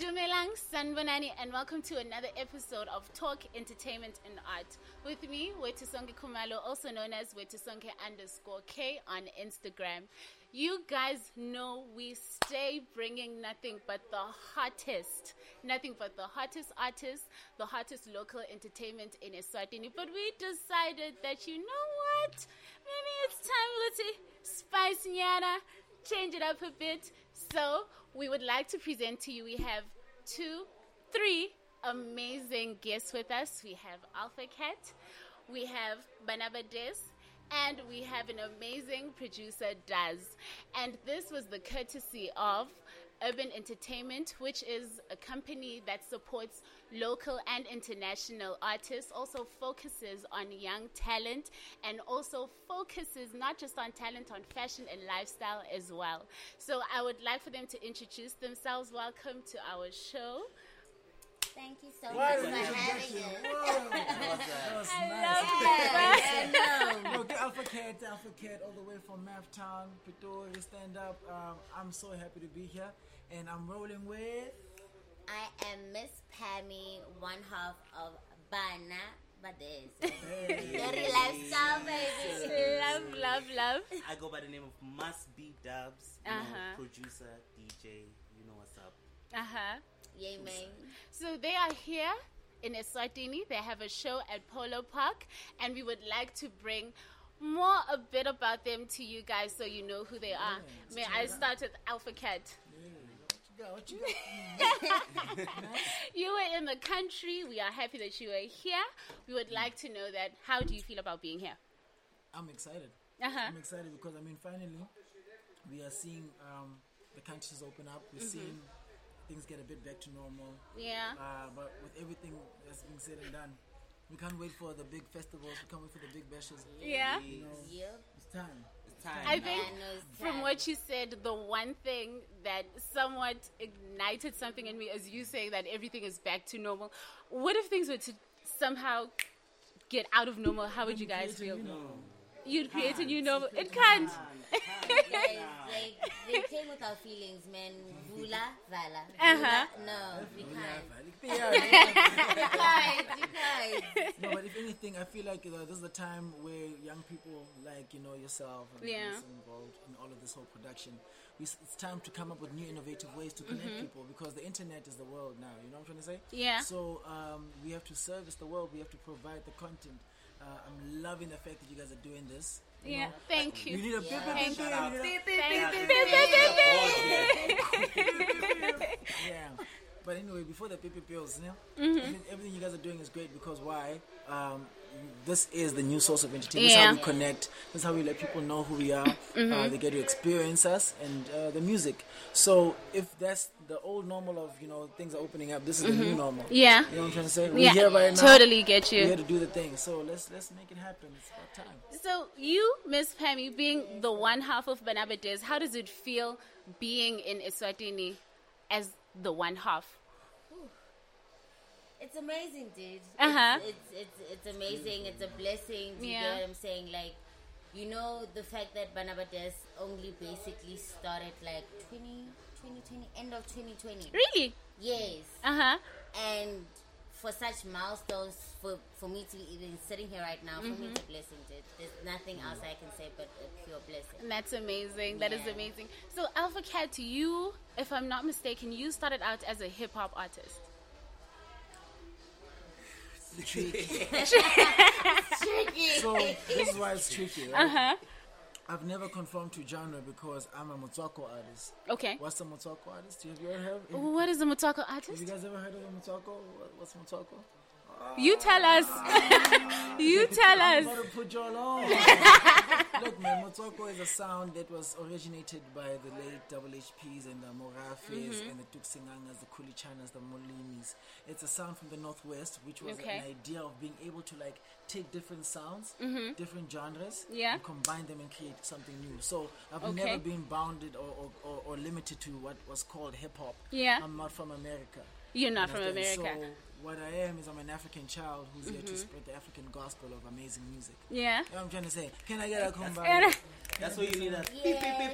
Dumelang Sanbanani and welcome to another episode of Talk Entertainment and Art. With me, Wetusonge Kumalo, also known as Wetusonge underscore K on Instagram. You guys know we stay bringing nothing but the hottest, nothing but the hottest artists, the hottest local entertainment in Eswatini. But we decided that you know what? Maybe it's time to spice nyana, change it up a bit. So we would like to present to you. We have two, three amazing guests with us. We have Alfa Kat, we have Banaba'des, and we have an amazing producer, Daz. And this was the courtesy of Urban Entertainment, which is a company that supports local and international artists, also focuses on young talent, and also focuses not just on talent, on fashion and lifestyle as well. So I would like for them to introduce themselves. Welcome to our show. Thank you so What much an for having us. Whoa. That was Yeah, nice. I know. Look, Alfa Kat, Alfa Kat, all the way from Math Town, Pretoria, stand up. Um, I'm so happy to be here, and I'm rolling with. I am Miss Pammie, one half of Bana Bades. Very lifestyle, baby. Love, love, love. I go by the name of Must Be Dubs, Uh-huh. producer, DJ, you know what's up. Uh huh. Yay, man. So they are here in Eswatini. They have a show at Polo Park, and we would like to bring more a bit about them to you guys so you know who they are. May I start with Alfa Kat? You got? What you got? You were in the country. We are happy that you were here. We would like to know that. How do you feel about being here? I'm excited. Uh-huh. I'm excited because I mean, finally, we are seeing um, the countries open up. We're seeing things get a bit back to normal. Yeah. Uh, but with everything that's being said and done, we can't wait for the big festivals. We can't wait for the big bashes. Yeah. You know, Yep. it's time. It's time. I think I know it's from what you said, the one thing that somewhat ignited something in me is you saying that everything is back to normal. What if things were to somehow get out of normal? How would you guys feel? You'd create a new normal. It can't. Guys, like, they play with our feelings, man. Vula, vala. Uh-huh. No, we can't. Yeah. You guys, you guys. no, but if anything, I feel like uh, this is the time where young people like you know yourself and Yeah. involved in all of this whole production. It's time to come up with new innovative ways to connect people because the internet is the world now. You know what I'm trying to say? Mm-hmm. Yeah. So um, we have to service the world. We have to provide the content. Uh, I'm loving the fact that you guys are doing this. you Yeah. know. Thank We you. need a big, big, big, yeah. But anyway, before the PP pills, you know, Mm-hmm. everything, everything you guys are doing is great because why? Um, this is the new source of entertainment. Yeah. Mm-hmm. This is how we connect. This is how we let people know who we are. Uh, they get to experience us and uh, the music. So if that's the old normal of you know things are opening up, this is the new normal. Mm-hmm. Yeah. You know what I'm trying to say? We're Yeah. here right now. Totally get you. We're here to do the thing. So let's let's make it happen. It's about time. So you, Miss Pammie, being the one half of Banaba'des, how does it feel being in Eswatini as the one half? It's amazing, dude. Uh-huh. It's, it's, it's, it's amazing. It's a blessing. Do you Yeah. get what I'm saying? Like, you know, the fact that Banaba'des only basically started like 20, 2020, end of 2020. Really? Yes. Uh huh. And for such milestones, for, for me to be even sitting here right now, for me it's a blessing, dude. There's nothing else I can say but a pure blessing. That's amazing. That is Yeah. amazing. So, Alfa Kat, you, if I'm not mistaken, you started out as a hip hop artist. Tricky. So this is why it's tricky. Right? Uh huh. I've never conformed to genre because I'm a Motswako artist. Okay. What's a Motswako artist? Have you ever heard? Have, What is a Motswako have artist? you guys ever heard of a Motswako? What- What's Motswako? You tell us. you tell I'm us. to put you on. Look, man, Motswako is a sound that was originated by the late Double HPs and the Morafes Mm-hmm. and the Tuks Sengangas, the Khuli Chanas, the Molinis. It's a sound from the Northwest, which was Okay. an idea of being able to like take different sounds, different genres, Mm-hmm. Yeah. and combine them and create something new. So I've Okay. never been bounded or, or, or, or limited to what was called hip hop. Yeah. I'm not from America. You're not from America. So what I am is I'm an African child who's here to spread the African gospel of amazing music. Yeah. You know what I'm trying to say? Can I get a kumbaya? That's what you need. A Yeah.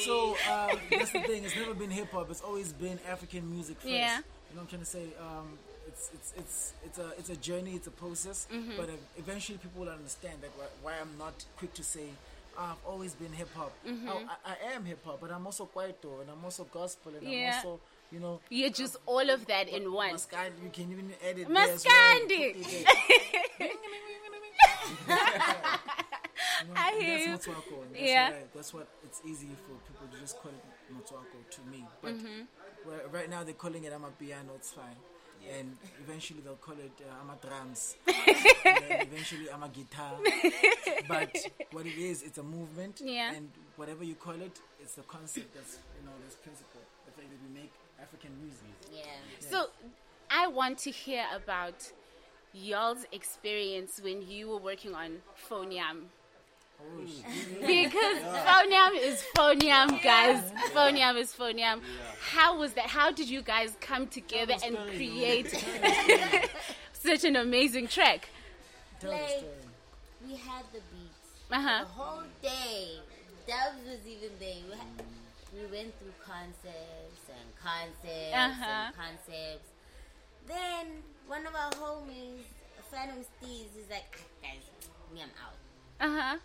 So um, that's the thing. It's never been hip hop. It's always been African music first. Yeah. You know what I'm trying to say? Um, it's it's it's it's a it's a journey. It's a process. Mm-hmm. But uh, eventually, people will understand that why, why I'm not quick to say. "Ah, I've always been hip hop. Mm-hmm. I, I am hip hop, but I'm also kwaito and I'm also gospel and Yeah. I'm also you know You're just all of that in one. Maskandi. You can even edit there as well. It there. You know, I hear you. that's and That's Yeah. What I, that's what it's easy for people to just call it Motswako to me. But Mm-hmm. right now they're calling it Amapiano. It's fine. And eventually they'll call it uh, Ama drums. eventually Ama guitar. but what it is, it's a movement. Yeah. And whatever you call it, it's the concept that's you know this principle. The fact that we make African music. Yeah. So, I want to hear about y'all's experience when you were working on Phone Yam. Shit. Because Phone Yam is Phone Yam, guys. Phone Yam is Phone Yam. How was that? How did you guys come together and create Tell the story. such an amazing track? Like, we had the beats. Uh huh. The whole day. Dubs was even there. We, had, we went through concepts and concepts Uh-huh. and concepts. Then one of our homies, Phantom Steeze, is like, "Ah, guys, me, I'm out. Uh huh.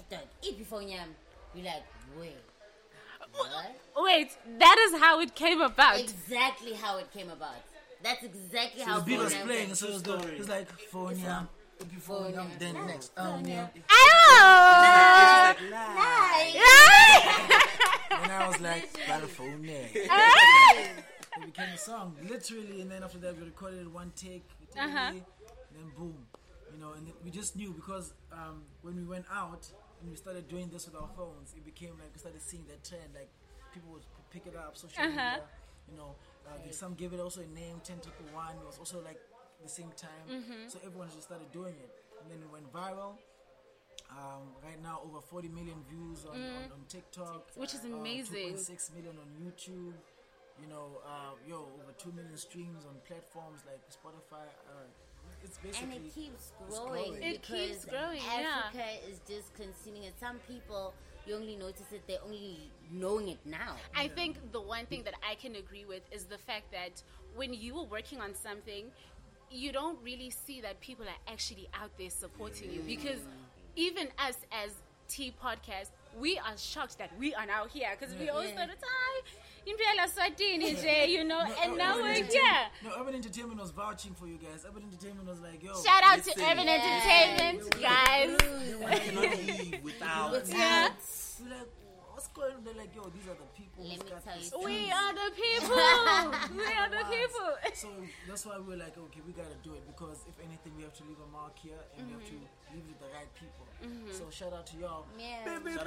I thought, eat before Nyam. We're like, wait. What? Wait, that is how it came about. Exactly how it came about. That's exactly how The beat was playing, came. so it was, the, it was like phone yam, phone yam, then Phone Yam. next, um, yam. Oh! Nice. And I was like, got a phone there. Ah! It became a song, literally, and then after that we recorded it one take, we took it Uh-huh. then boom, you know, and we just knew because um, when we went out and we started doing this with our phones, it became like we started seeing that trend, like people would pick it up, social Uh-huh. media, you know, uh, they- some gave it also a name, Tentacle One, it was also like the same time, Mm-hmm. so everyone just started doing it, and then it went viral. Um, right now, over 40 million views on, on, on TikTok, Mm. Which is uh, amazing. 2.6 million on YouTube. You know, uh, yo, over 2 million streams on platforms like Spotify. Uh, it's basically. and it keeps growing. growing. It because keeps growing, yeah. Africa is just consuming it. Some people you only notice it; they're only knowing it now. I think the one thing that I can agree with is the fact that when you were working on something, you don't really see that people are actually out there supporting you because even us as TEA podcast, we are shocked that we are now here because we always Yeah. thought, "Hi, impela Swatini, Jay," you know, and now we're here. No, Urban Entertainment was vouching for you guys. Urban Entertainment was like, yo. Shout out to Urban Entertainment, guys. I cannot leave without. Without- Yeah. We're like, what's going on? They're like, yo, these are the people. Let me tell this you. We are the people. we are the people. So that's why we were like, okay, we gotta do it because if anything, we have to leave a mark here and we have to Mm-hmm. leave it with the right people. So shout out to y'all. Yeah. Shut.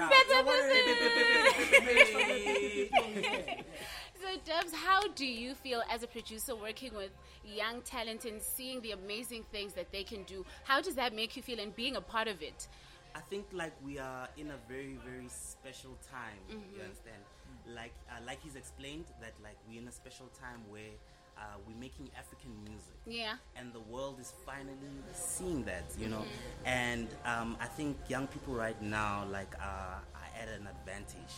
So, Dubs, how do you feel as a producer working with young talent and seeing the amazing things that they can do? How does that make you feel and being a part of it? I think like we are in a very very special time. You understand? Like uh, like he's explained that like we're in a special time where uh, we're making African music. Yeah. and the world is finally seeing that, you know. And um, I think young people right now like are, are at an advantage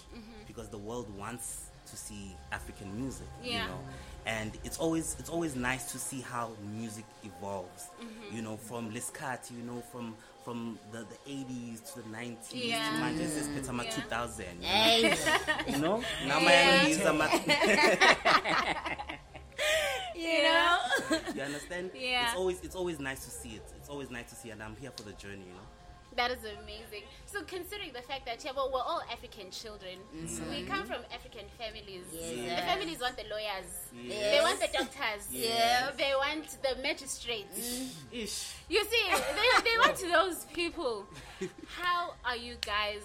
because the world wants to see African music, Yeah. you know. And it's always it's always nice to see how music evolves, you know, from Lescat, you know, from from the, the 80s to the 90s Yeah. to Manchester Petama Yeah. 2000, you know. Hey. you know? Now Yeah. my is ama- You know? you understand? Yeah. It's always it's always nice to see it. It's always nice to see, and I'm here for the journey. You know. That is amazing. So, considering the fact that, yeah, well, we're all African children, mm-hmm. we come from African families. Yes. The families want the lawyers, they want the doctors, Yes. they want the magistrates. Mm. Ish. You see, they, they want those people. How are you guys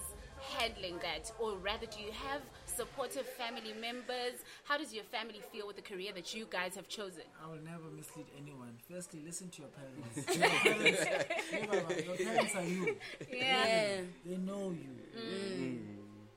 handling that? Or rather, do you have supportive family members? How does your family feel with the career that you guys have chosen? I will never mislead anyone. Firstly, listen to your parents. Your parents, remember, your parents are you. Yeah. They know you.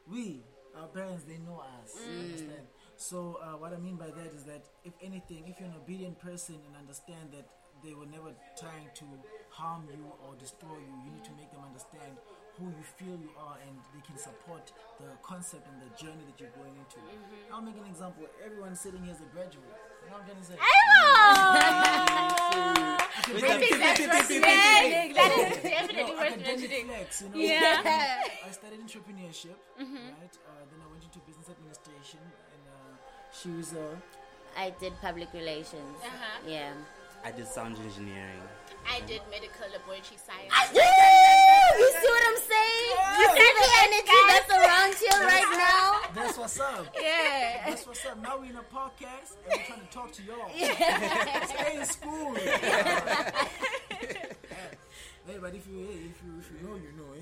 We, our parents, they know us. Understand? So uh, what I mean by that is that if anything, if you're an obedient person and understand that they were never trying to harm you or destroy you, you need to make them understand who you feel you are and they can support the concept and the journey that you're going into. Mm-hmm. I'll make an example. Everyone sitting here is a graduate. You know what I'm trying to say? I think that's resonating. That is definitely worth academic mentioning. flex, you know. Yeah. I studied entrepreneurship, right? Uh, then I went into business administration, and uh, she was uh, I did public relations. Uh-huh. Yeah. I did sound engineering. I did medical laboratory science. You see what I'm saying? You see the energy that's around you right now? that's what's up. Yeah. That's what's up. Now we're in a podcast and we're trying to talk to y'all. Stay in school. hey, but if you hey, if you if you know, you know. Eh?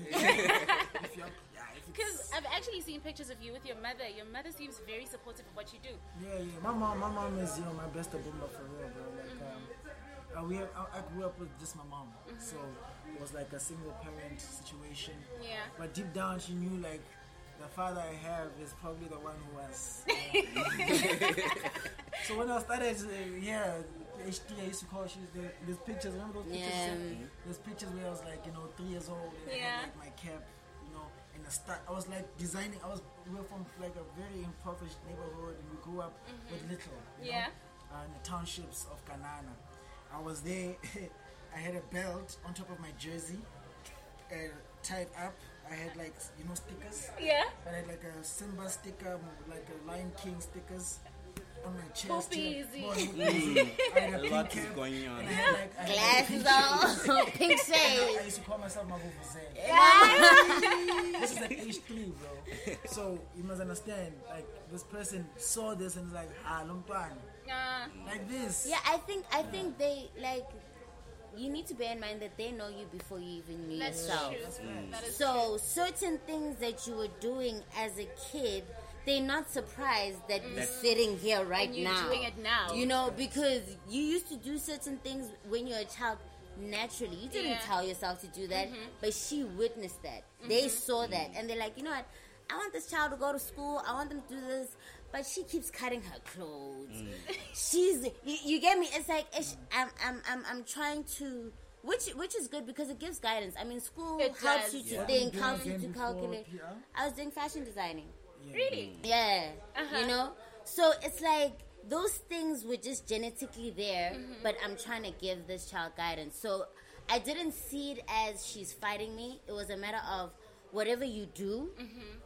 if you yeah, Because I've actually seen pictures of you with your mother. Your mother seems very supportive of what you do. Yeah, yeah. My mom, my mom is you know my best boomer for real, bro. Like, um, uh, we, I, I grew up with just my mom, so it was like a single parent situation. Yeah. But deep down, she knew like the father I have is probably the one who was. so when I started, uh, yeah, HD, I used to call. She, there, there's pictures. Remember those pictures? Yeah. There's pictures where I was like, you know, three years old. And I Yeah. had, like my cap, you know, and the start. I was like designing. I was we were from like a very impoverished neighborhood, and we grew up with little. You Yeah. Know, uh, in the townships of Kanana. I was there. I had a belt on top of my jersey, uh, tied up. I had like you know stickers. Yeah. I had like a Simba sticker, like a Lion King stickers on my chest. here. Poopy easy. I had a A lot is going on. I had, like, I had, like, Glasses pink on, pink shades. I used to call myself Mavuvuzela. Yeah. This is like age three, bro. So you must understand, like this person saw this and was like, ah, Lumpang. Like this. Yeah, I think I think they like. You need to bear in mind that they know you before you even knew that's yourself. true. That is So certain things that you were doing as a kid, they're not surprised that you're mm. sitting here right And you're now. doing it now. You know, because you used to do certain things when you're a child naturally. You didn't Yeah. Mm-hmm. tell yourself to do that, mm-hmm. but she witnessed that. They mm-hmm. saw that, mm. and they're like, you know what? I want this child to go to school. I want them to do this. But she keeps cutting her clothes. She's you, you get me. It's like it's, I'm, I'm I'm I'm trying to which which is good because it gives guidance. I mean, school It helps does. you to Yeah. think, helps you again to before calculate. PR? I was doing fashion designing. really. Yeah. Uh-huh. You know? So it's like those things were just genetically there, Mm-hmm. but I'm trying to give this child guidance. So I didn't see it as she's fighting me. It was a matter of whatever you do, Mm-hmm.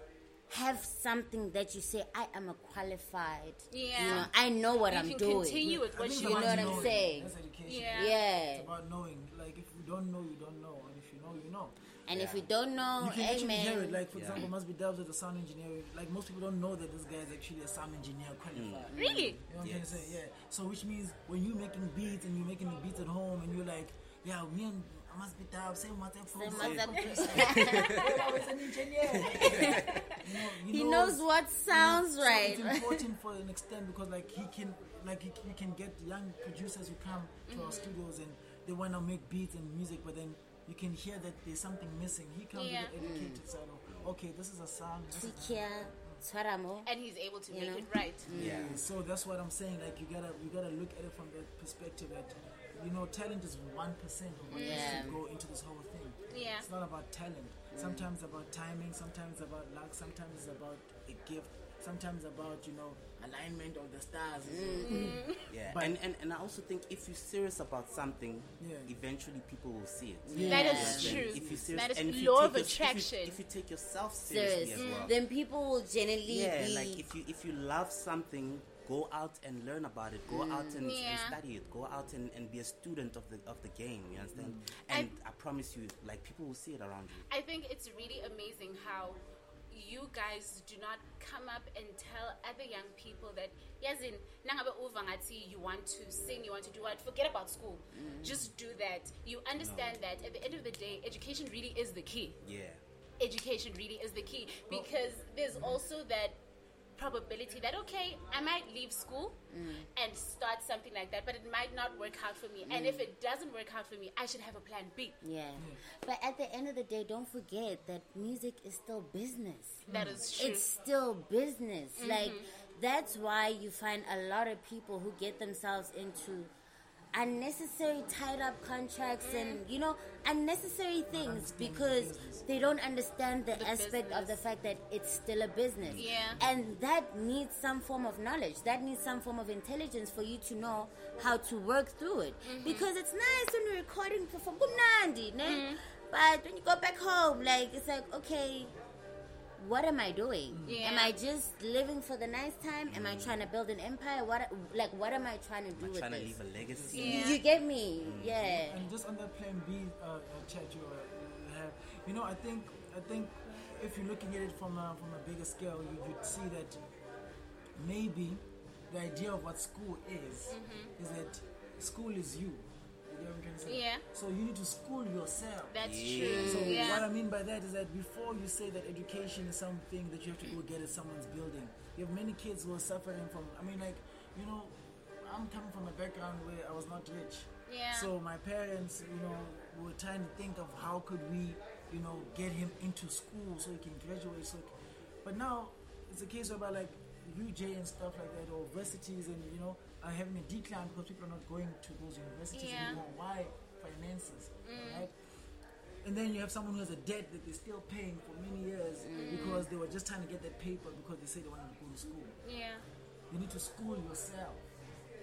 Have something that you say, I am a qualified. You Yeah. know, I know what You I'm can doing. continue with I what think you know what I'm knowing. saying? That's education. Yeah. Yeah. It's about knowing. Like if you don't know, you don't know, and if you know, you know. And if you don't know, You can actually amen. hear it. Like for Yeah. example, MustBeDubz with a sound engineer. Like most people don't know that this guy is actually a sound engineer qualified. Mm. Really? You know what I'm trying to Yes. say? Yeah. So which means when you're making beats and you're making the beats at home and you're like, yeah, me and I MustBeDubz, same what Same same what- I was an engineer. you know, He knows what sounds so right. It's important for an extent because like he can like he, he can get young producers who come to our mm-hmm. studios and they want to make beats and music, but then you can hear that there's something missing. He comes Yeah. with the educated mm. side of okay, this is a sound. This is Sikia, Twaramo. And he's able to You make know? it right. Yeah. Mm. so that's what I'm saying. Like you gotta you gotta look at it from that perspective that you know talent is one percent of what needs Yeah. to go into this whole thing. Yeah. It's not about talent. Mm. Sometimes about timing. Sometimes about luck. Sometimes it's about a gift. Sometimes about you know alignment of the stars. Mm. Mm. Yeah, But- and, and and I also think if you're serious about something, Yeah. eventually people will see it. Yeah. That is Yeah. true. If you're serious, That is and if law take of your- if you- attraction. If you, take yourself seriously Serious. as well, Then people will generally yeah, be. like if you if you love something, go out and learn about it. Go out and, and study it. Go out and, and be a student of the of the game. You understand? Mm. I- And I, promise you, like people will see it around you. I think it's really amazing how you guys do not come up and tell other young people that yazin nangabe uva you want to sing you want to do what forget about school mm. just do that you understand that at the end of the day education really is the key Yeah. education really is the key because there's mm-hmm. also that probability that okay i might leave school mm. and start something like that but it might not work out for me. And if mm. it doesn't work out for me i should have a plan b. Yeah. But at the end of the day, don't forget that music is still business. that is true. It's still business. Like, mm-hmm. that's why you find a lot of people who get themselves into unnecessary tied up contracts and you know unnecessary things because they don't understand the, aspect of the fact that it's still a business Yeah. and that needs some form of knowledge that needs some form of intelligence for you to know how to work through it Mm-hmm. because it's nice when you're recording for ne? but when you go back home like it's like okay what am I doing? Yeah. Am I just living for the nice time? Am I trying to build an empire? What like what am I trying to do with Trying to this? leave a legacy. Yeah. You get me? Yeah. And just on that plan B uh, uh, chat you, uh, have, you know, I think, I think if you're looking at it from a, from a bigger scale, you, you'd see that maybe the idea of what school is is that school is you. You get what I'm trying? Yeah. So you need to school yourself. That's Yeah. true. So what. I mean by that is that before you say that education is something that you have to go get at someone's building, you have many kids who are suffering from. I mean, like you know, I'm coming from a background where I was not rich. Yeah. So my parents, you know, were trying to think of how could we, you know, get him into school so he can graduate. So, but now it's a case whereby like UJ and stuff like that, or universities, and you know, are having a decline because people are not going to those universities Yeah. anymore. Why? Finances, mm. right? And then you have someone who has a debt that they're still paying for many years mm. because they were just trying to get that paper because they say they wanted to go to school. yeah. You need to school yourself.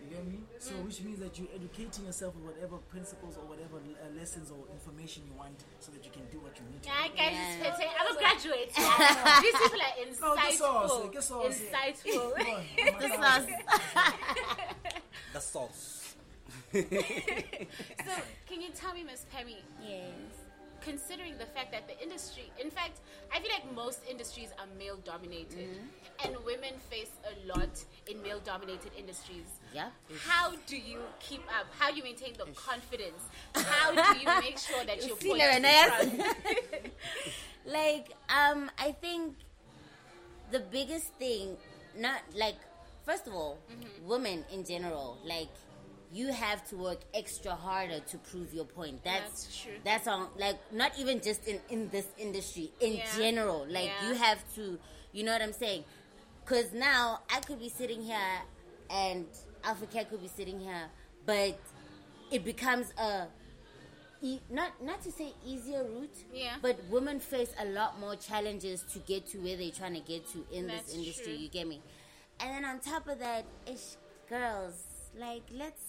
You get me? So, which means that you're educating yourself with whatever principles or whatever uh, lessons or information you want so that you can do what you need to. Yeah, do. guys, Yeah. petty. I'm a graduate. Yeah. These people are No, get sauce, insightful. sauce, yeah. insightful. Come on, The come sauce. The sauce. so, can you tell me, Miss Pammy, yes. Considering the fact that the industry, in fact, I feel like most industries are male dominated, and women face a lot in male dominated industries. Yeah. How do you keep up? How do you maintain the confidence? How do you make sure that you're See, poised to front? like um i think the biggest thing not like first of all Mm-hmm. women in general like you have to work extra harder to prove your point that's That's true. that's on like not even just in in this industry in Yeah. general like Yeah. you have to you know what i'm saying because now i could be sitting here and Alfa Kat could be sitting here but it becomes a e- not not to say easier route Yeah. but women face a lot more challenges to get to where they're trying to get to in That's this industry true. you get me and then on top of that ish girls like let's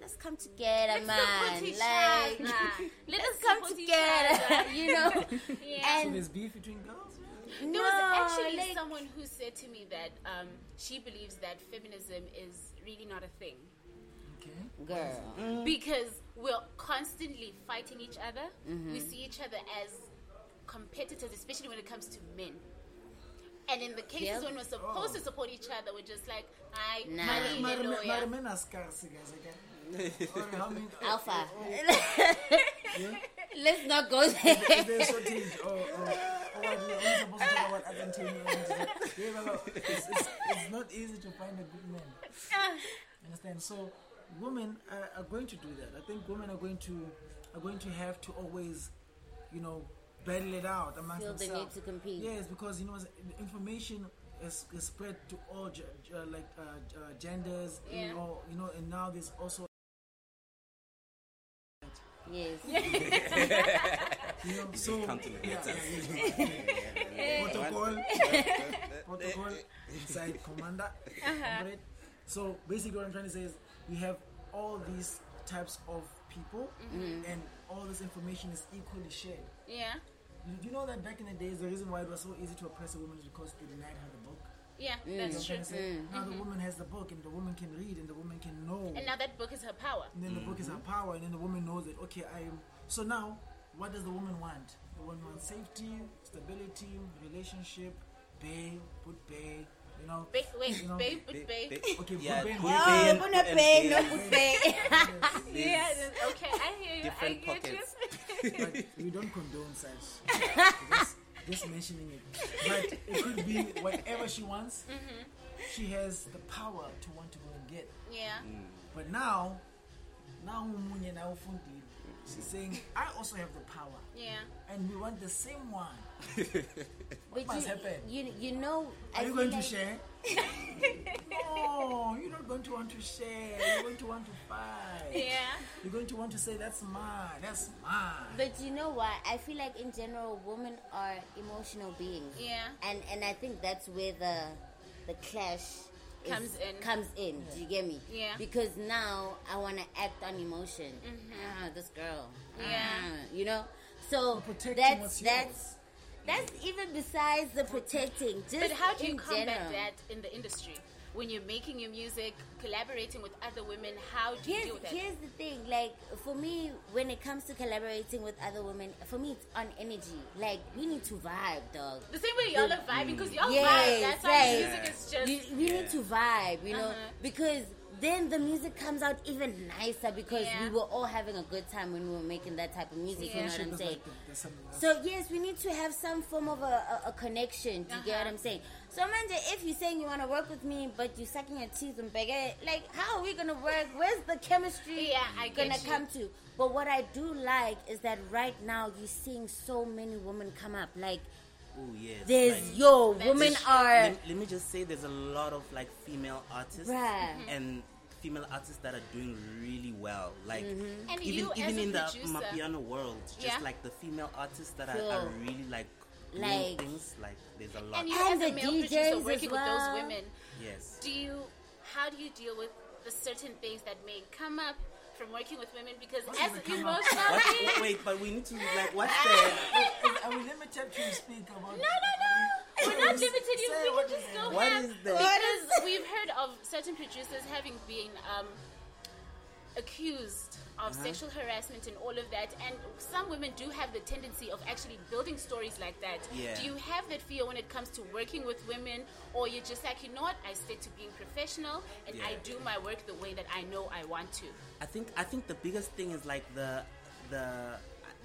let's come together Let's man like other. let's Let's come together other. you know Yeah. So and there's beef between girls? man? There no, was actually like, someone who said to me that um, she believes that feminism is really not a thing Okay. girl because we're constantly fighting each other. Mm-hmm. We see each other as competitors, especially when it comes to men. And in the cases Yep. when we're supposed to support each other, we're just like, I, Nah. money, Mara- no, Mara- yeah. Mara men are scarce, guys, okay? Many- alpha Yeah? let's not go there there's shortage or, or, or we're supposed to talk about Argentina. Yeah, but look, it's, it's, it's not easy to find a good man. Understand? So, women are, are going to do that. I think women are going to are going to have to always, you know, battle it out amongst Feel the need themselves. to compete. Yes, because you know, information is, is spread to all ge- ge- like uh, uh, genders. Yeah. You know, you know, and now there's also yes. You know, so protocol, protocol. Inside commander. Uh-huh. comrade. So basically, what I'm trying to say is, we have all these types of people, mm-hmm. and all this information is equally shared. Yeah, You- Do you know that back in the days, the reason why it was so easy to oppress a woman is because they denied her the book. Yeah, You know what that's I'm true. trying to say? Now the mm-hmm. woman has the book, and the woman can read, and the woman can know. And now that book is her power. And then the book is her mm-hmm. power, and then the woman knows that okay, I am. So now, what does the woman want? The woman wants safety, stability, relationship, pay, put pay, you know. Ba- wait, you know, babe, but babe. Okay, yeah, put pay. put oh pay and- put a oh, and pay pay. no put pay Yeah, okay, I hear you. Different I get pockets. you. but we don't condone such. Just, just mentioning it. But it could be whatever she wants. Mm-hmm. She has the power to want to go and get. yeah, mm. But now, now umunye na ufundile. She's saying, I also have the power, yeah. and we want the same one. but must you, happen? you you know Are I you feel going to share? no, you're not going to want to share. You're going to want to fight. Yeah. You're going to want to say, that's mine. That's mine. But you know what? I feel like in general, women are emotional beings. Yeah. And and I think that's where the the clash is- Comes in. Comes in. Do you get me? Yeah. Mm-hmm. Because now I want to act on emotion. Ah, this girl. Yeah. Ah, you know. So that's what's that's that's even besides the protecting. Just But how do you combat general. that in the industry? When you're making your music, collaborating with other women, how do you Here's, deal with that? here's the thing, like for me, when it comes to collaborating with other women, for me it's on energy. Like we need to vibe, dog. The same way y'all are vibing because y'all vibe. Yes, That's why the music is just. You, we need to vibe, you know, Uh-huh. because then the music comes out even nicer because Yeah. we were all having a good time when we were making that type of music. You know what I'm saying? like the- the So yes, we need to have some form of a, a, a connection. Do you get what Uh-huh. I'm saying? So Manja, if you're saying you want to work with me, but you're sucking your teeth and begging, like how are we gonna work? Where's the chemistry Yeah, I get gonna you. come to? But what I do like is that right now you're seeing so many women come up. Like Oh yes. there's like- yo, women are let, let me just say there's a lot of like female artists Right. and female artists that are doing really well like Mm-hmm. Even you even as a in the producer- mapiano world just Yeah. like the female artists that are, are really like doing Like- things like there's a lot And you And as a male DJs producer as working with those women, yes do you? How do you deal with the certain things that may come up from working with women? Because What as does it come up? emotional what, being, wait, wait but we need to like what's the Are we limited to speak about? No, no, no. We're not limited. We what just? What have is the- because we've heard of certain producers having been um, accused of Uh-huh. sexual harassment and all of that, and some women do have the tendency of actually building stories like that. Yeah. Do you have that fear when it comes to working with women, or you're just like, you know what, I stick to being professional and I do my work the way that I know I want to? I think I think the biggest thing is like the the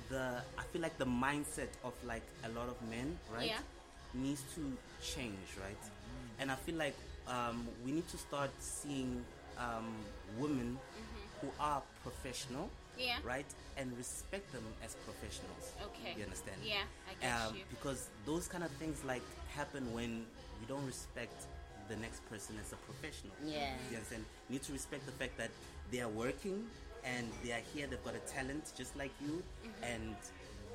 the I feel like the mindset of like a lot of men, right? Yeah. Needs to change, right? And I feel like um, we need to start seeing um, women who are professional, Mm-hmm. Yeah. right, and respect them as professionals. Okay. You understand? Yeah, I get um, you. Because those kind of things like happen when you don't respect the next person as a professional. Yeah. You understand? You need to respect the fact that they are working and they are here, they've got a talent just like you, and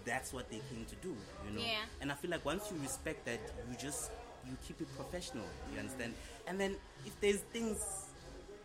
that's what they came to do, you know? Yeah. And I feel like once you respect that, you just, you keep it professional, you understand? And then if there's things,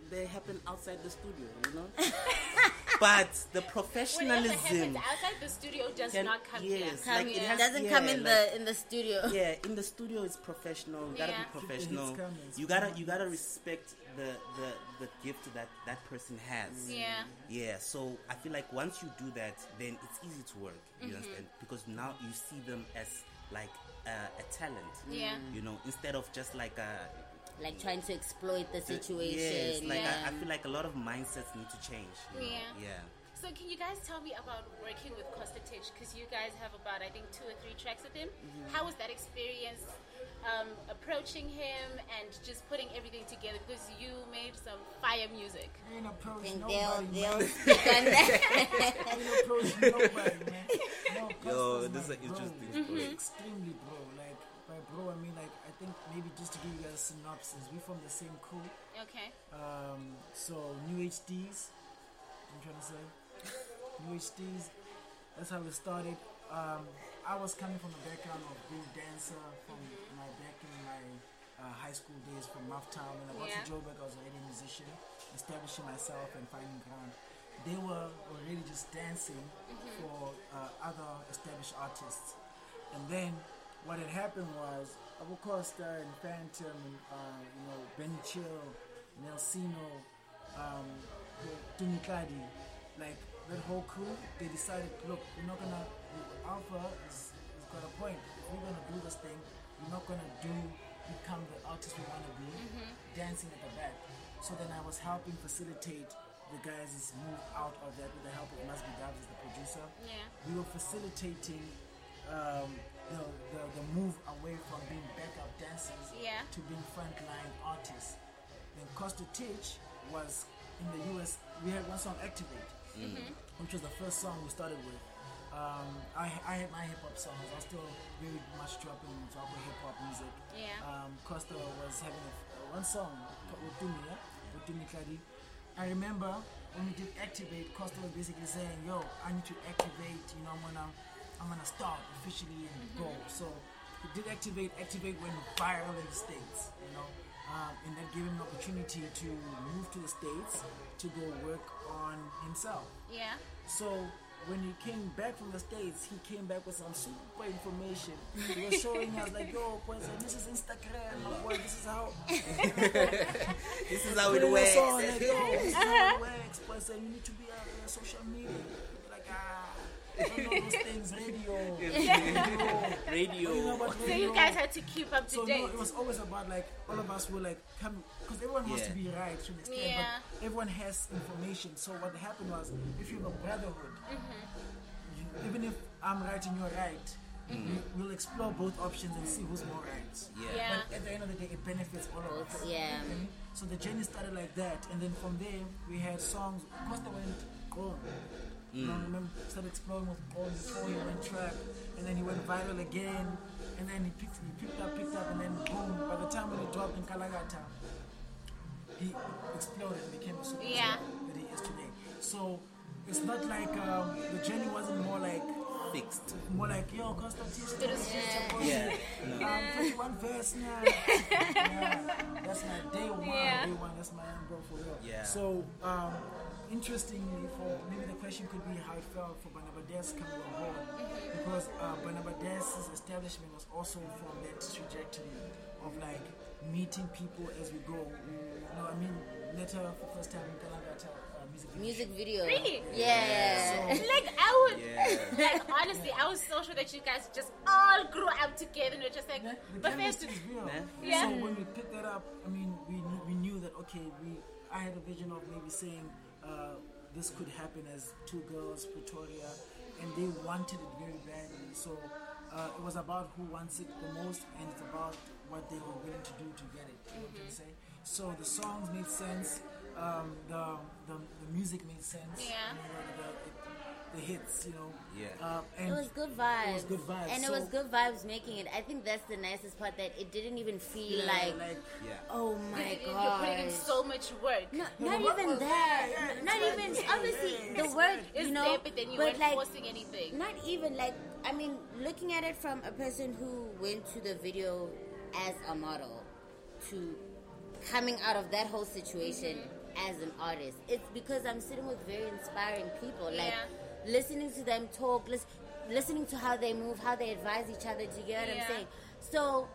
they happen outside the studio, you know? but the Whatever professionalism. happens outside the studio does Can- not come yes, here. come like, it has- doesn't come in like- the in the studio. yeah, in the studio it's professional. You gotta Yeah. be professional. Hits come, it's You gotta fun. you gotta respect the, the the gift that that person has. Yeah. Yeah. So I feel like once you do that, then it's easy to work. You Mm-hmm. understand? Because now you see them as like uh, a talent. Yeah. You know, instead of just like a Like trying to exploit the situation. Yes, like yeah. I, I feel like a lot of mindsets need to change. you know? Yeah. Yeah. So can you guys tell me about working with Costa Because you guys have about I think two or three tracks with him. Mm-hmm. How was that experience? Um, approaching him and just putting everything together because you made some fire music. You ain't approach nobody, they'll man. they'll speak on ain't approach nobody, man. No, Yo, this is my an bro. interesting Mm-hmm. Extremely bro. Like by bro, I mean like I think maybe just to give you guys a synopsis, we're from the same crew. Okay. Um, so New HDs. I'm trying to say New HDs. That's how we started. Um, I was coming from a background of being dancer from my back in my uh, high school days from Mouthtown, When I got Yeah. to Joburg. I was already a musician, establishing myself and finding ground. They were already just dancing for uh, other established artists, and then what had happened was Abu Costa and Phantom, and, uh, you know, Benny Chill, Nelsino, um, Tunikadi, like that whole crew, they decided, look, we're not gonna, Alpha is, is got a point. If we're gonna do this thing, we're not gonna do, become the artist we wanna be, dancing at the back. So then I was helping facilitate the guys' move out of that with the help of Dubs as the producer Yeah. we were facilitating um, the, the, the move away from being backup dancers Yeah. to being frontline artists. Then Costa Titch was in the US, we had one song, Activate, which was the first song we started with. Um, I, I had my hip hop songs, I was still very much dropping Zambia hip hop music. Yeah. Um, Costa was having a, one song, Utumia, Tumikladi. I remember when we did activate, Costa was basically saying, "Yo, I need to activate. You know, I'm gonna, I'm gonna start officially and go." So we did activate. Activate went viral in the states. You know, um, and that gave him an opportunity to move to the states to go work on himself. Yeah. So when he came back from the States, he came back with some super information. He was showing us like, yo, boy, this is Instagram, my boy, this is how This is how it putting works. us on, like, yo, this is how it works, boy, so you need to be on social media. Like, ah, things, radio. radio. Radio. You know So radio? you guys had to keep up to So date. no, it was always about like all of us were like come because everyone wants Yeah. to be right to an extent, Yeah. but everyone has information. So what happened was, if you have a brotherhood, Mm-hmm. you, even if I'm right and you're right, we, we'll explore both options and see who's more right. Yeah. Yeah. But at the end of the day, it benefits all of us. Yeah. Okay? So the journey started like that, and then from there we had songs. Costa went gone. You know, remember, started exploring with Gone before he went trap, and then he went viral again, and then he picked, he picked up, picked up, and then boom. By the time when he dropped in Kalagata, he exploded and became a superstar Yeah. that he is today. So it's not like um, the journey wasn't more like Fixed. more like yo Costa Titch this Yeah. um, 21 verse now. yeah, that's my day one. Yeah. Day one. That's my young bro for real. Yeah. So, um, interestingly, for maybe the question could be how it felt for Banaba'des coming on board, because uh, Banaba'des' establishment was also from that trajectory of like meeting people as we go. You know, I mean, later for first time in Kalangata uh, music. video Music video. Really? Yeah. like I would, Yeah. like honestly, I was so sure that you guys just all grew up together and were just like, Yeah, but chemistry first, is real. Yeah. Yeah. So when we picked that up, I mean, we knew, we knew that okay, we I had a vision of maybe saying uh, this could happen as two girls, Pretoria, and they wanted it very badly. So uh, it was about who wants it the most, and it's about what they were willing to do to get it. You know what I'm saying? So the songs made sense. Um, the, the the music made sense. Yeah. You know, the, the, the hits, you know. Yeah. Uh, and It was good vibes. It was good vibes. And it was good vibes making it. I think that's the nicest part that it didn't even feel Yeah, like, like Yeah. oh my god. you're putting in so much work. No, not the even that. there, yeah, not it's even like- obviously yeah, the it's work, It's you know. there, but then you weren't like, forcing anything. not even like I mean, looking at it from a person who went to the video as a model to coming out of that whole situation as an artist. It's because I'm sitting with very inspiring people. Like Yeah. Listening to them talk, lis- listening to how they move, how they advise each other. Do you get what Yeah. I'm saying? So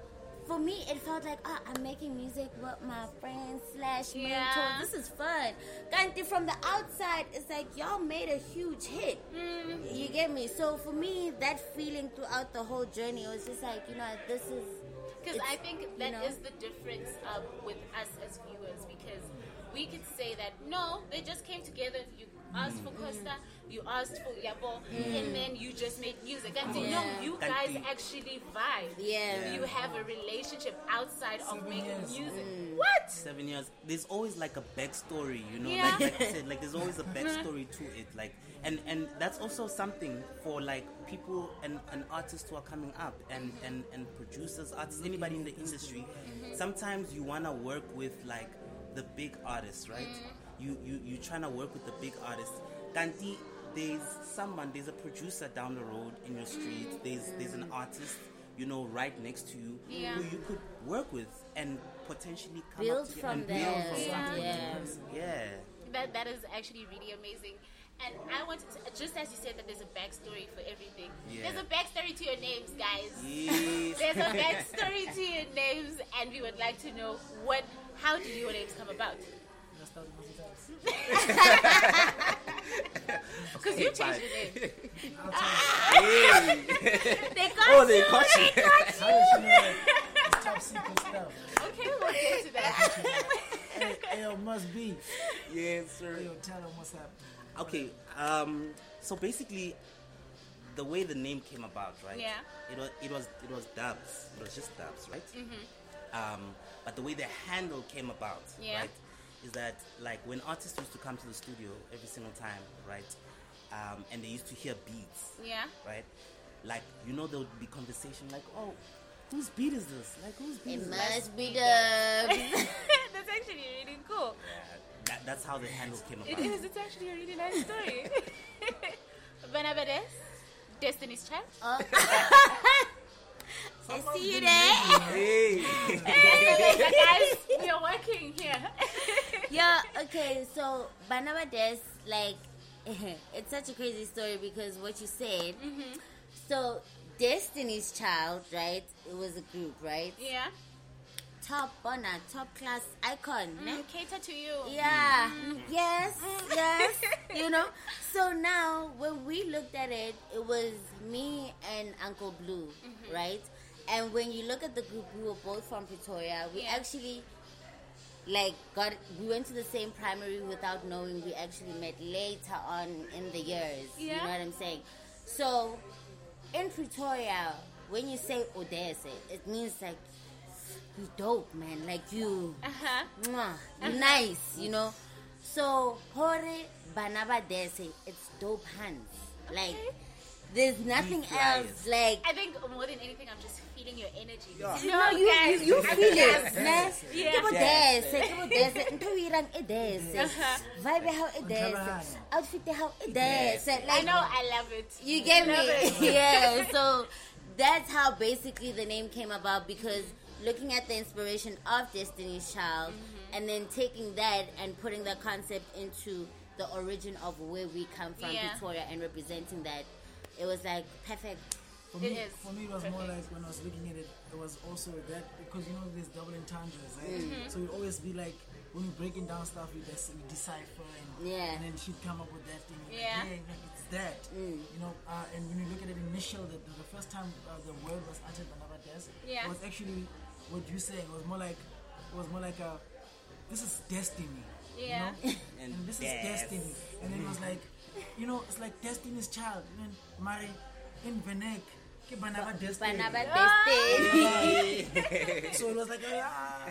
for me, it felt like ah, I'm making music with my friends slash Yeah. mentors. This is fun. Kanti from the outside, it's like y'all made a huge hit. Mm. You get me? So for me, that feeling throughout the whole journey was just like, you know, this is. Because I think you that is know? the difference um, with us as viewers. Because we could say that no, they just came together. You asked for mm. Costa, you asked for Yabo, mm. and then you just made music. And you know, you guys actually vibe. Yeah. You have a relationship outside of making years. music. Mm. What? seven years there's always like a backstory you know Yeah. like, like i said like there's always a backstory to it like and and that's also something for like people and, and artists who are coming up and and and producers artists anybody in the mm-hmm. industry mm-hmm. sometimes you want to work with like the big artists right mm-hmm. You you you trying to work with the big artists Kanti, there's someone there's a producer down the road in your street there's there's an artist you know right next to you Yeah. who you could work with and potentially come Build up from and build there. from Yeah. something. Yeah. Yeah. That that is actually really amazing. And I want to, just as you said that there's a backstory for everything. Yeah. There's a backstory to your names, guys. Yes. There's a backstory to your names, and we would like to know what, how did your names come about? That's how. Because you changed your name. I'll you. They got Oh, they you. caught you. They got How did know? It's top secret stuff. Okay, we'll get to that. Hey, hey, must be. yes, sir. Hey, yo, tell them what's happening. Okay. Um. So basically, the way the name came about, right? Yeah. It was it was it was Dubs. It was just Dubs, right? Mm-hmm. Um. But the way the handle came about, Yeah. right, is that like when artists used to come to the studio every single time, right? Um, and they used to hear beats, Yeah. right? Like you know, there would be conversation like, "Oh, whose beat is this? Like whose beat It is this?" must be the That's actually really cool. Yeah, that, that's how the handle came about. It is. It's actually a really nice story. Banaba'des, Destiny's Child. I see you there. Hey. guys, we are working here. Yeah, okay, so Banaba'des, like, it's such a crazy story because what you said. Mm-hmm. So, Destiny's Child, right? It was a group, right? yeah. Top honor, top class icon? Mm, cater to you. Yeah. Yes. Yes. you know. So now, when we looked at it, it was me and Uncle Blue, Mm-hmm. right? And when you look at the group, we were both from Pretoria. We Yeah. actually like got we went to the same primary without knowing. We actually met later on in the years. You know what I'm saying? So in Pretoria, when you say Odese, it means like you dope, man. Like you Uh huh. Mwah, you nice, you know. So hore banaba dese, it's dope hands. Like there's nothing else. Like I think more than anything, I'm just feeling your energy. Yeah. you know, you you, you feel it, ne? Yeah. Ke bo Yes. dese, ke bo dese, ntho e irang e dese. Uh-huh. Vibe how e dese, Utlwalana. outfit how e dese. I know. I love it. you get me? it. yeah. So that's how basically the name came about because looking at the inspiration of Destiny's Child Mm-hmm. and then taking that and putting the concept into the origin of where we come from, Yeah. Pretoria, and representing that, it was like perfect. For me, is. for me, it was more like when I was looking at it, it was also that because you know there's double entendres, right? Mm-hmm. So it always be like when we're breaking down stuff, we, des- we decipher and Yeah. and then she'd come up with that thing. Like, Yeah. yeah, like it's that. Mm. You know, uh, and when you look at it initial, the, the, the first time uh, the word was uttered by Navades, Yeah. it was actually what you saying. It was more like it was more like a this is destiny. Yeah. You know? And and this is destiny. And then it was like, you know, it's like destiny's child. You know, Mari in Venek. ke bana ba destiny. Banaba Ah! Destiny. So it was like, ah.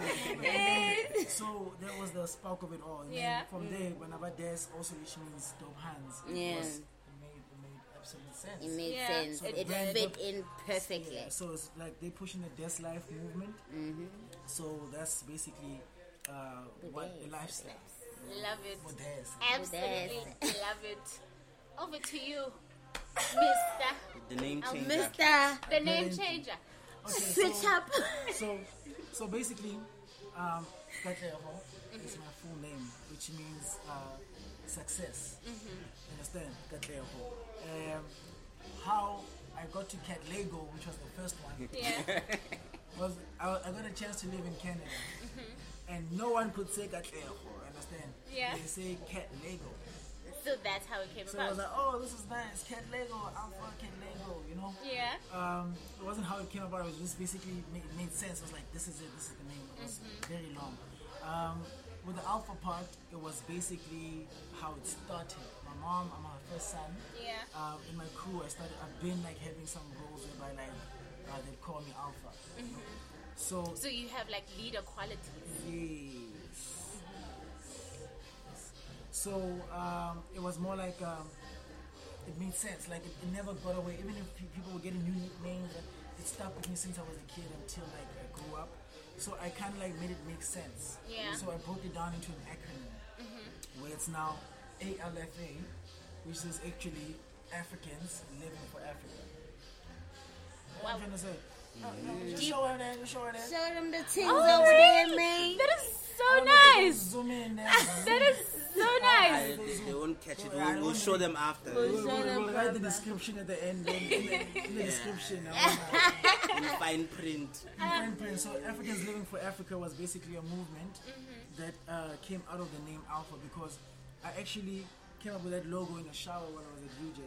so that was the spark of it all. And Yeah. then from there, Banaba'des also, which means dope hands. It Yeah. was- it made, it made absolute sense. It made Yeah, sense. it It, did. fit in perfectly. Yeah, so it's like they're pushing the Des Life movement. Mm-hmm. So that's basically uh, what the lifestyle. Love it. For Des. Absolutely love it. Over to you, Mister. The name Oh, change. Mister, The name changer. Okay, switch so, up. so so basically um Katleho is my full name which means uh, success understand Katleho um, how I got to Cat Lego which was the first one Yeah. was I, I got a chance to live in Canada and no one could say Katleho understand Yeah. they say Cat Lego So that's how it came about. so I was like oh this is nice Cat Lego Alpha Cat Lego you know Yeah. um, it wasn't how it came about. It was just basically made, made sense. It was like this is it. This is the name. It was very long. Um, with the alpha part, it was basically how it started. My mom, I'm her first son. Yeah. Um, in my crew, I started. I've been like having some roles whereby like uh, they call me alpha. Mhm. So So you have like leader qualities. Yes. So um, it was more like um, it made sense. Like it, it never got away. Even if people were getting new nicknames, it stuck with me since I was a kid until like I grew up. So I kind of like made it make sense. Yeah. So I broke it down into an acronym where it's now ALFA, which is actually Africans living for Africa. What I'm trying to say. Just show her that. Show her that. Show them the things Oh, over really? there, man. That is so I don't know if they can nice. Zoom in there. That is so nice. they, they won't catch it. We'll, we'll show them after. We'll, Show we'll, them we'll write the description at the end. In, in the, in the description. In fine print. In fine print. So Africans Living for Africa was basically a movement that uh, came out of the name Alpha because I actually came up with that logo in the shower when I was at UJ.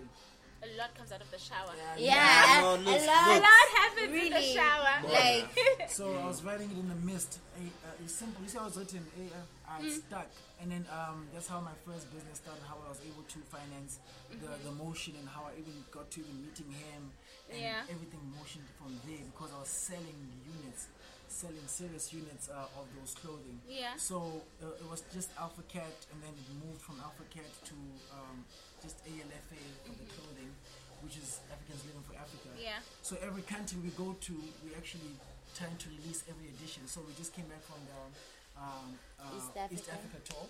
A lot comes out of the shower. Yeah, No, a lot. A lot happens in the shower. Like, So I was writing it in the mist. A, uh, it's simple. You see I was writing. A, uh, uh, it's stuck. And then um, that's how my first business started. How I was able to finance the, the motion and how I even got to even meeting him and Yeah. everything motioned from there because I was selling units, selling serious units uh, of those clothing. Yeah. So uh, it was just Alfa Kat, and then it moved from Alfa Kat to um, just ALFA for the clothing, which is Africans Living for Africa. Yeah. So every country we go to, we actually trying to release every edition. So we just came back from the um, uh, East East Africa. Africa tour.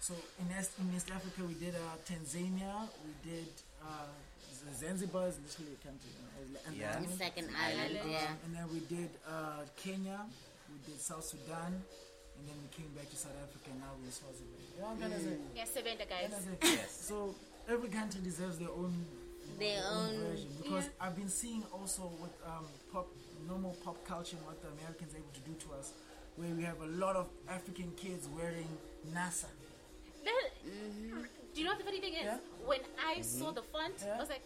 So in East, in East Africa, we did uh, Tanzania, we did uh, Zanzibar is literally a country, you know, and Yeah. island. It's like an island, Island. yeah. And then we did uh, Kenya, we did South Sudan, and then we came back to South Africa. and Now we're in Swaziland. You know what I'm trying to say? Yes, Sebenda, guys. Trying to say? Yes. So every country deserves their own you know, Their own- version because Yeah. I've been seeing also with um, pop normal pop culture and what the Americans are able to do to us, where we have a lot of African kids wearing NASA. That- Do you know what the funny thing is? Yeah. When I mm-hmm. saw the font, I was like,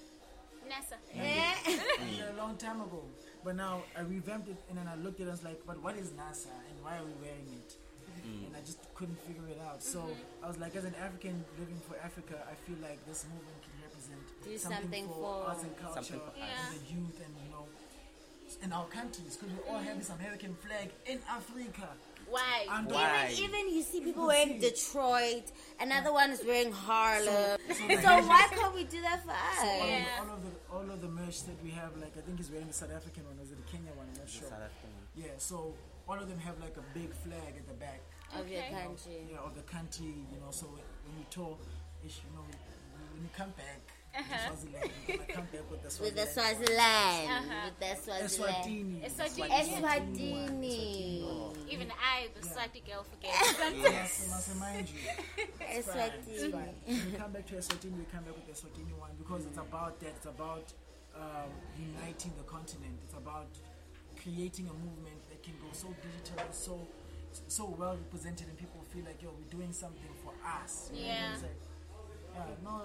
NASA. a long time ago. But now I revamped it and then I looked at it and was like, but what is NASA and why are we wearing it? Mm. And I just couldn't figure it out. So mm-hmm. I was like, as an African living for Africa, I feel like this movement can represent Do something for, for- arts and culture for Yeah. and the youth and you know in our countries because we all have mm-hmm. this American flag in Africa. Why? And Why? Even, even you see people can wearing see. Detroit, another one is wearing Harlem. So- So, so- why can't we do that for us? All, Yeah. of, all of the all of the merch that we have, like I think he's wearing the South African one, or is it the Kenya one? I'm not sure. South African. Yeah, so all of them have like a big flag at the back. Of your Okay. country. yeah, of the country, you know. So when we tour, you know, when you come back, to Swaziland, you're come back with the With the Swaziland. Swaziland. Uh-huh. With the Swaziland. Eswatini. Eswatini. Eswatini. Even I, the Swati girl, forget. Yes, I must remind you. It's fine, it's Eswatini. fine. When we come back to Eswatini, we come back with the Eswatini one because it's about that. It's about um, uniting the continent. It's about creating a movement that can go so digital, so so well represented, and people feel like, yo, we're doing something for us. You know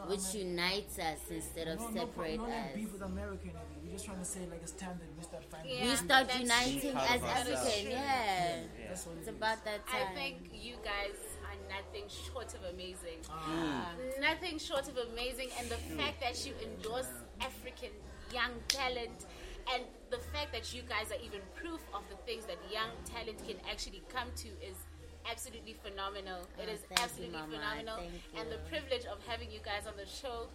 Which mean- unites us instead of no, no, separate no, no us. beef with America. and. We're just trying to say like it's time that we start finding. Yeah. We start That's uniting true. as That is African, true. yeah. That's what It's it is. about that time. I think you guys are nothing short of amazing. Ah. Nothing short of amazing. And the fact that you endorse African young talent and the fact that you guys are even proof of the things that young talent can actually come to is absolutely phenomenal. Oh, it Oh, is thank you, absolutely phenomenal. And the privilege of having you guys on the show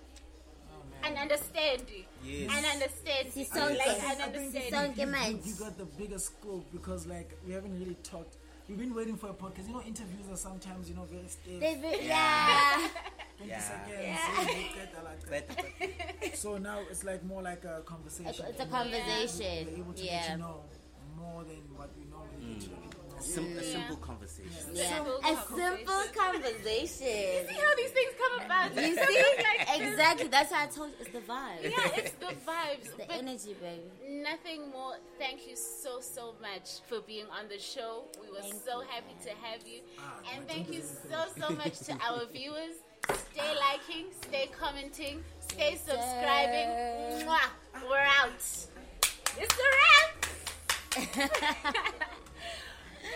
Oh, man. and understanding. Yes. And understanding. Si Like, sonke- and I think understanding. sonke you, you, you got the bigger scope because like we haven't really talked. We've been waiting for a podcast. You know, interviews are sometimes you know very stiff. They be- yeah. 20 Yeah. seconds. Yeah. so you get that like that. But, So now it's like more like a conversation. It's a conversation. We're able to let Yeah. you know more than what we normally get to know. Sim- a simple conversation. Yeah. Simple A simple conversation. You see how these things come about? You see? like. Exactly. That's how I told you. It's the vibe. Yeah, it's the vibes. The but energy, baby. nothing more. Thank you so so much for being on the show. We were Thank so you. happy to have you, Ah, and thank you so so much to our viewers. Stay liking, stay commenting, stay Yes, subscribing. Mwah. We're out. It's a wrap.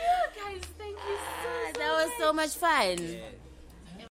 Yeah, guys, thank you so, ah, so That was so much fun. Yeah.